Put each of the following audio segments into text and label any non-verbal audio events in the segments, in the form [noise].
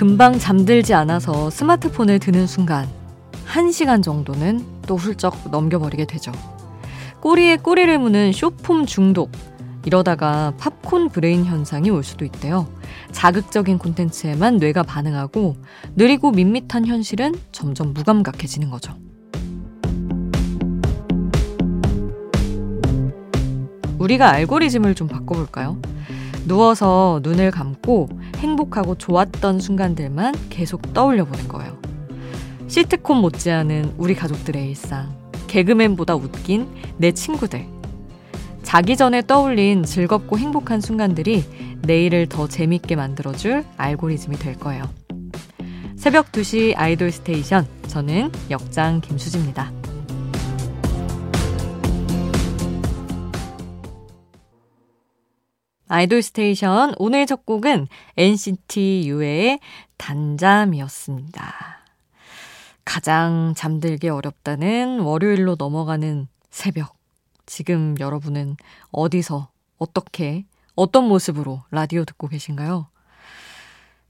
금방 잠들지 않아서 스마트폰을 드는 순간 1시간 정도는 또 훌쩍 넘겨버리게 되죠. 꼬리에 꼬리를 무는 short form 중독. 이러다가 popcorn brain 현상이 올 수도 있대요. 자극적인 콘텐츠에만 뇌가 반응하고 느리고 밋밋한 현실은 점점 무감각해지는 거죠. 우리가 알고리즘을 좀 바꿔볼까요? 누워서 눈을 감고 행복하고 좋았던 순간들만 계속 떠올려 보는 거예요. 시트콤 못지않은 우리 가족들의 일상, 개그맨보다 웃긴 내 친구들. 자기 전에 떠올린 즐겁고 행복한 순간들이 내일을 더 재밌게 만들어줄 알고리즘이 될 거예요. 새벽 2시 아이돌 스테이션. 저는 역장 김수지입니다. 아이돌 스테이션 오늘 첫 곡은 NCT U의 단잠이었습니다. 가장 잠들기 어렵다는 월요일로 넘어가는 새벽. 지금 여러분은 어디서, 어떻게, 어떤 모습으로 라디오 듣고 계신가요?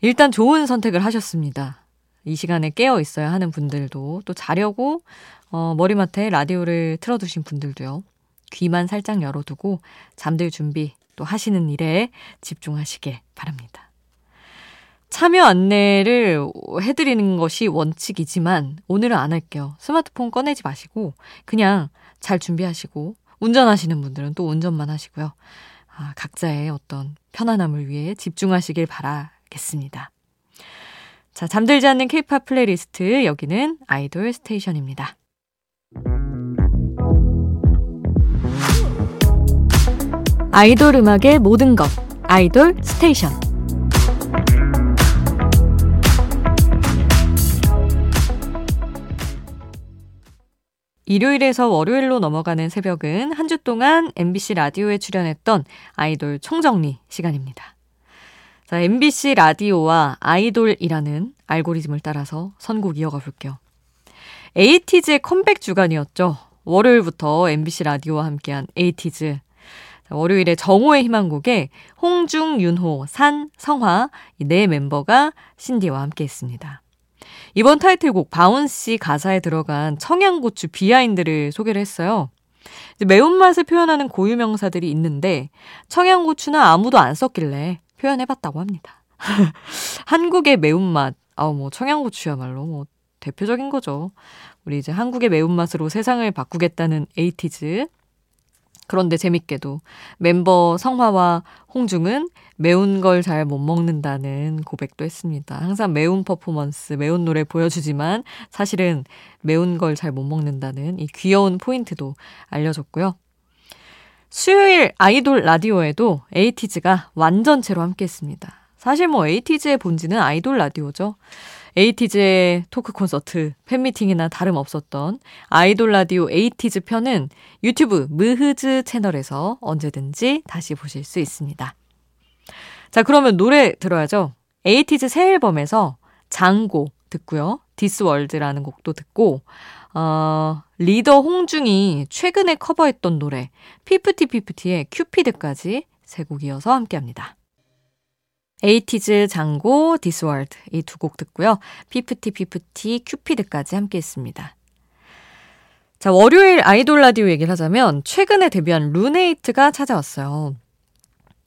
일단 좋은 선택을 하셨습니다. 이 시간에 깨어 있어야 하는 분들도 또 자려고 어, 머리맡에 라디오를 틀어두신 분들도요. 귀만 살짝 열어두고 잠들 준비 또 하시는 일에 집중하시길 바랍니다. 참여 안내를 해드리는 것이 원칙이지만 오늘은 안 할게요. 스마트폰 꺼내지 마시고 그냥 잘 준비하시고 운전하시는 분들은 또 운전만 하시고요. 아, 각자의 어떤 편안함을 위해 집중하시길 바라겠습니다. 자, 잠들지 않는 케이팝 플레이리스트 여기는 아이돌 스테이션입니다. 아이돌 음악의 모든 것 아이돌 스테이션 일요일에서 월요일로 넘어가는 새벽은 한 주 동안 MBC 라디오에 출연했던 아이돌 총정리 시간입니다. 자, MBC 라디오와 아이돌이라는 알고리즘을 따라서 선곡 이어가 볼게요. 에이티즈의 컴백 주간이었죠. 월요일부터 MBC 라디오와 함께한 에이티즈 월요일에 정오의 희망곡에 홍중, 윤호, 산, 성화 이 네 멤버가 신디와 함께 했습니다. 이번 타이틀곡 Bouncy 가사에 들어간 청양고추 behind를 소개를 했어요. 매운맛을 표현하는 고유명사들이 있는데 청양고추는 아무도 안 썼길래 표현해봤다고 합니다. [laughs] 한국의 매운맛, 아우 뭐 청양고추야말로 뭐 대표적인 거죠. 우리 이제 한국의 매운맛으로 세상을 바꾸겠다는 에이티즈. 그런데 재밌게도 멤버 성화와 홍중은 매운 걸 잘 못 먹는다는 고백도 했습니다. 항상 매운 퍼포먼스, 매운 노래 보여주지만 사실은 매운 걸 잘 못 먹는다는 이 귀여운 포인트도 알려줬고요. 수요일 아이돌 라디오에도 에이티즈가 완전체로 함께 했습니다. 사실 뭐 에이티즈의 본질은 아이돌 라디오죠. 에이티즈의 토크 콘서트, 팬미팅이나 다름없었던 아이돌 라디오 에이티즈 편은 유튜브 므흐즈 채널에서 언제든지 다시 보실 수 있습니다. 자, 그러면 노래 들어야죠. 에이티즈 새 앨범에서 Django 듣고요. This World라는 곡도 듣고, 어, 리더 홍중이 최근에 커버했던 노래, 피프티 피프티의 Cupid까지 세 곡 이어서 함께 합니다. 에이티즈 Django This World 이 두 곡 듣고요. 피프티 피프티 Cupid까지 함께 했습니다. 자, 월요일 아이돌 라디오 얘기를 하자면 최근에 데뷔한 루네이트가 찾아왔어요.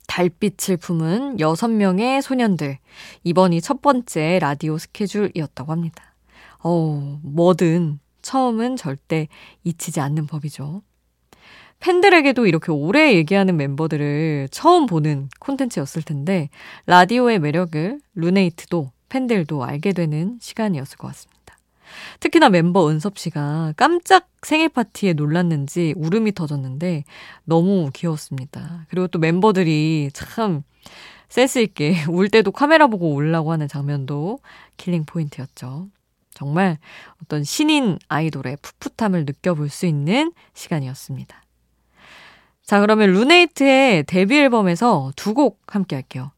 달빛을 품은 6명의 소년들. 이번이 첫 번째 라디오 스케줄이었다고 합니다. 어우, 뭐든 처음은 절대 잊히지 않는 법이죠. 팬들에게도 이렇게 오래 얘기하는 멤버들을 처음 보는 콘텐츠였을 텐데 라디오의 매력을 루네이트도 팬들도 알게 되는 시간이었을 것 같습니다. 특히나 멤버 은섭 씨가 깜짝 생일 파티에 놀랐는지 울음이 터졌는데 너무 귀여웠습니다. 그리고 또 멤버들이 참 센스 있게 [laughs] 울 때도 카메라 보고 울라고 하는 장면도 killing point였죠. 정말 어떤 신인 아이돌의 풋풋함을 느껴볼 수 있는 시간이었습니다. 자, 그러면 루네이트의 데뷔 앨범에서 두 곡 함께 할게요.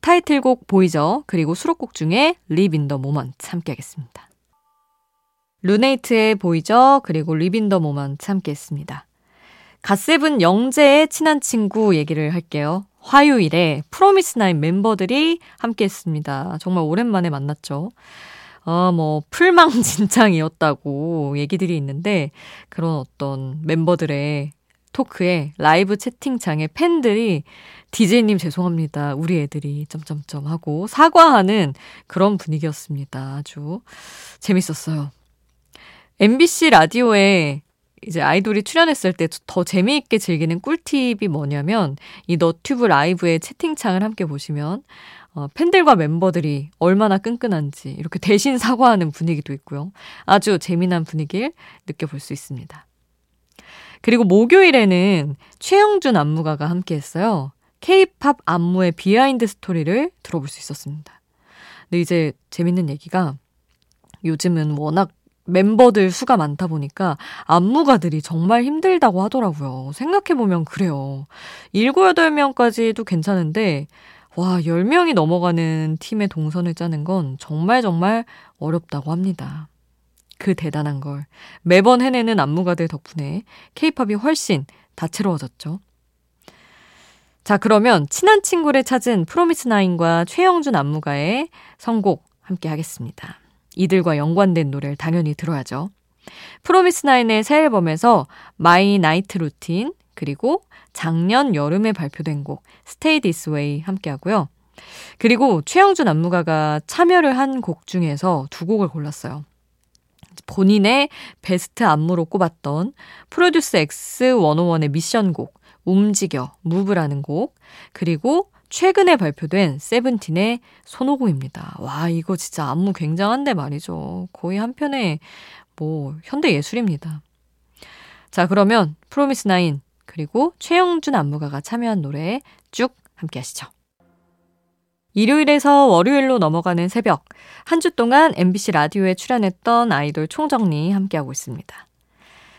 타이틀곡 보이죠? 그리고 수록곡 중에 Live in the Moment 함께 하겠습니다. 루네이트의 보이죠? 그리고 Live in the Moment 함께 했습니다. 갓세븐 영재의 친한 친구 얘기를 할게요. 화요일에 프로미스나인 멤버들이 함께 했습니다. 정말 오랜만에 만났죠. 어, 뭐, 풀망진창이었다고 얘기들이 있는데, 그런 어떤 멤버들의 토크에 라이브 채팅창에 팬들이 디제이님 죄송합니다. 우리 애들이 점점점 하고 사과하는 그런 분위기였습니다. 아주 재밌었어요. MBC 라디오에 이제 아이돌이 출연했을 때 더 재미있게 즐기는 꿀팁이 뭐냐면 이 너튜브 라이브의 채팅창을 함께 보시면 어, 팬들과 멤버들이 얼마나 끈끈한지 이렇게 대신 사과하는 분위기도 있고요. 아주 재미난 분위기를 느껴볼 수 있습니다. 그리고 목요일에는 최영준 안무가가 함께 했어요. 케이팝 안무의 behind story를 들어볼 수 있었습니다. 근데 이제 재밌는 얘기가 요즘은 워낙 멤버들 수가 많다 보니까 안무가들이 정말 힘들다고 하더라고요. 생각해보면 그래요. 7, 8명까지도 괜찮은데, 와, 10명이 넘어가는 팀의 동선을 짜는 건 정말 정말 어렵다고 합니다. 그 대단한 걸 매번 해내는 안무가들 덕분에 케이팝이 훨씬 다채로워졌죠. 자, 그러면 친한 친구를 찾은 프로미스나인과 최영준 안무가의 선곡 함께 하겠습니다. 이들과 연관된 노래를 당연히 들어야죠. 프로미스나인의 새 앨범에서 My Night Routine 그리고 작년 여름에 발표된 곡 Stay This Way 함께 하고요. 그리고 최영준 안무가가 참여를 한 곡 중에서 두 곡을 골랐어요. 본인의 베스트 안무로 꼽았던 프로듀스 X101의 미션곡 움직여 무브라는 곡 그리고 최근에 발표된 세븐틴의 손오공입니다. 와 이거 진짜 안무 굉장한데 말이죠. 거의 한편의 뭐 현대 예술입니다. 자 그러면 프로미스나인 그리고 최영준 안무가가 참여한 노래 쭉 함께 하시죠. 일요일에서 월요일로 넘어가는 새벽, 한 주 동안 MBC 라디오에 출연했던 아이돌 총정리 함께하고 있습니다.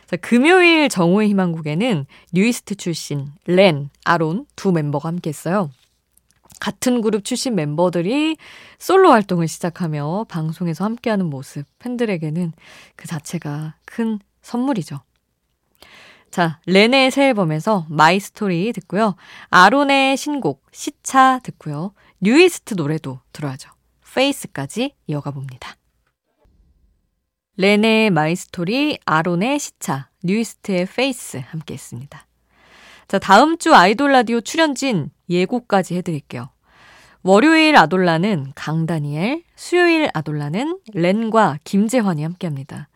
자, 금요일 정오의 희망곡에는 뉴이스트 출신 렌, 아론 두 멤버가 함께 했어요. 같은 그룹 출신 멤버들이 솔로 활동을 시작하며 방송에서 함께하는 모습, 팬들에게는 그 자체가 큰 선물이죠. 자, 렌의 새 앨범에서 My Story 듣고요. 아론의 신곡 시차 듣고요. 뉴이스트 노래도 들어야죠. FACE까지 이어가 봅니다. 렌의 My Story, 아론의 시차, 뉴이스트의 FACE 함께 했습니다. 자, 다음 주 아이돌 라디오 출연진 예고까지 해드릴게요. 월요일 아돌라는 강다니엘, 수요일 아돌라는 렌과 김재환이 함께 합니다.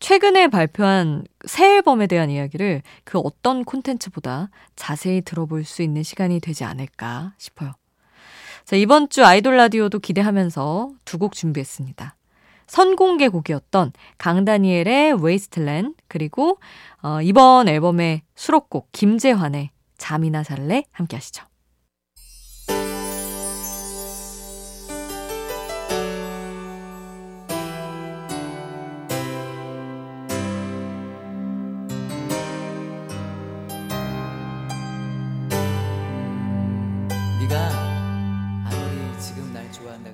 최근에 발표한 새 앨범에 대한 이야기를 그 어떤 콘텐츠보다 자세히 들어볼 수 있는 시간이 되지 않을까 싶어요. 자, 이번 주 아이돌 라디오도 기대하면서 두 곡 준비했습니다. 선공개 곡이었던 강다니엘의 Wasteland 그리고 어, 이번 앨범의 수록곡 김재환의 잠이나 잘래 함께 하시죠.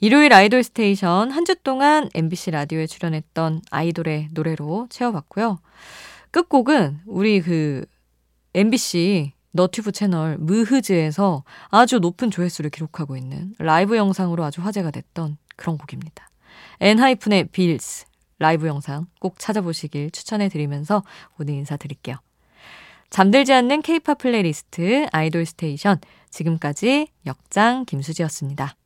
일요일 아이돌 스테이션 한 주 동안 MBC 라디오에 출연했던 아이돌의 노래로 채워봤고요. 끝곡은 우리 그 MBC 너튜브 채널 무흐즈에서 아주 높은 조회수를 기록하고 있는 라이브 영상으로 아주 화제가 됐던 그런 곡입니다. 엔하이픈의 Bills 라이브 영상 꼭 찾아보시길 추천해드리면서 오늘 인사드릴게요. 잠들지 않는 케이팝 플레이리스트 아이돌 스테이션 지금까지 역장 김수지였습니다.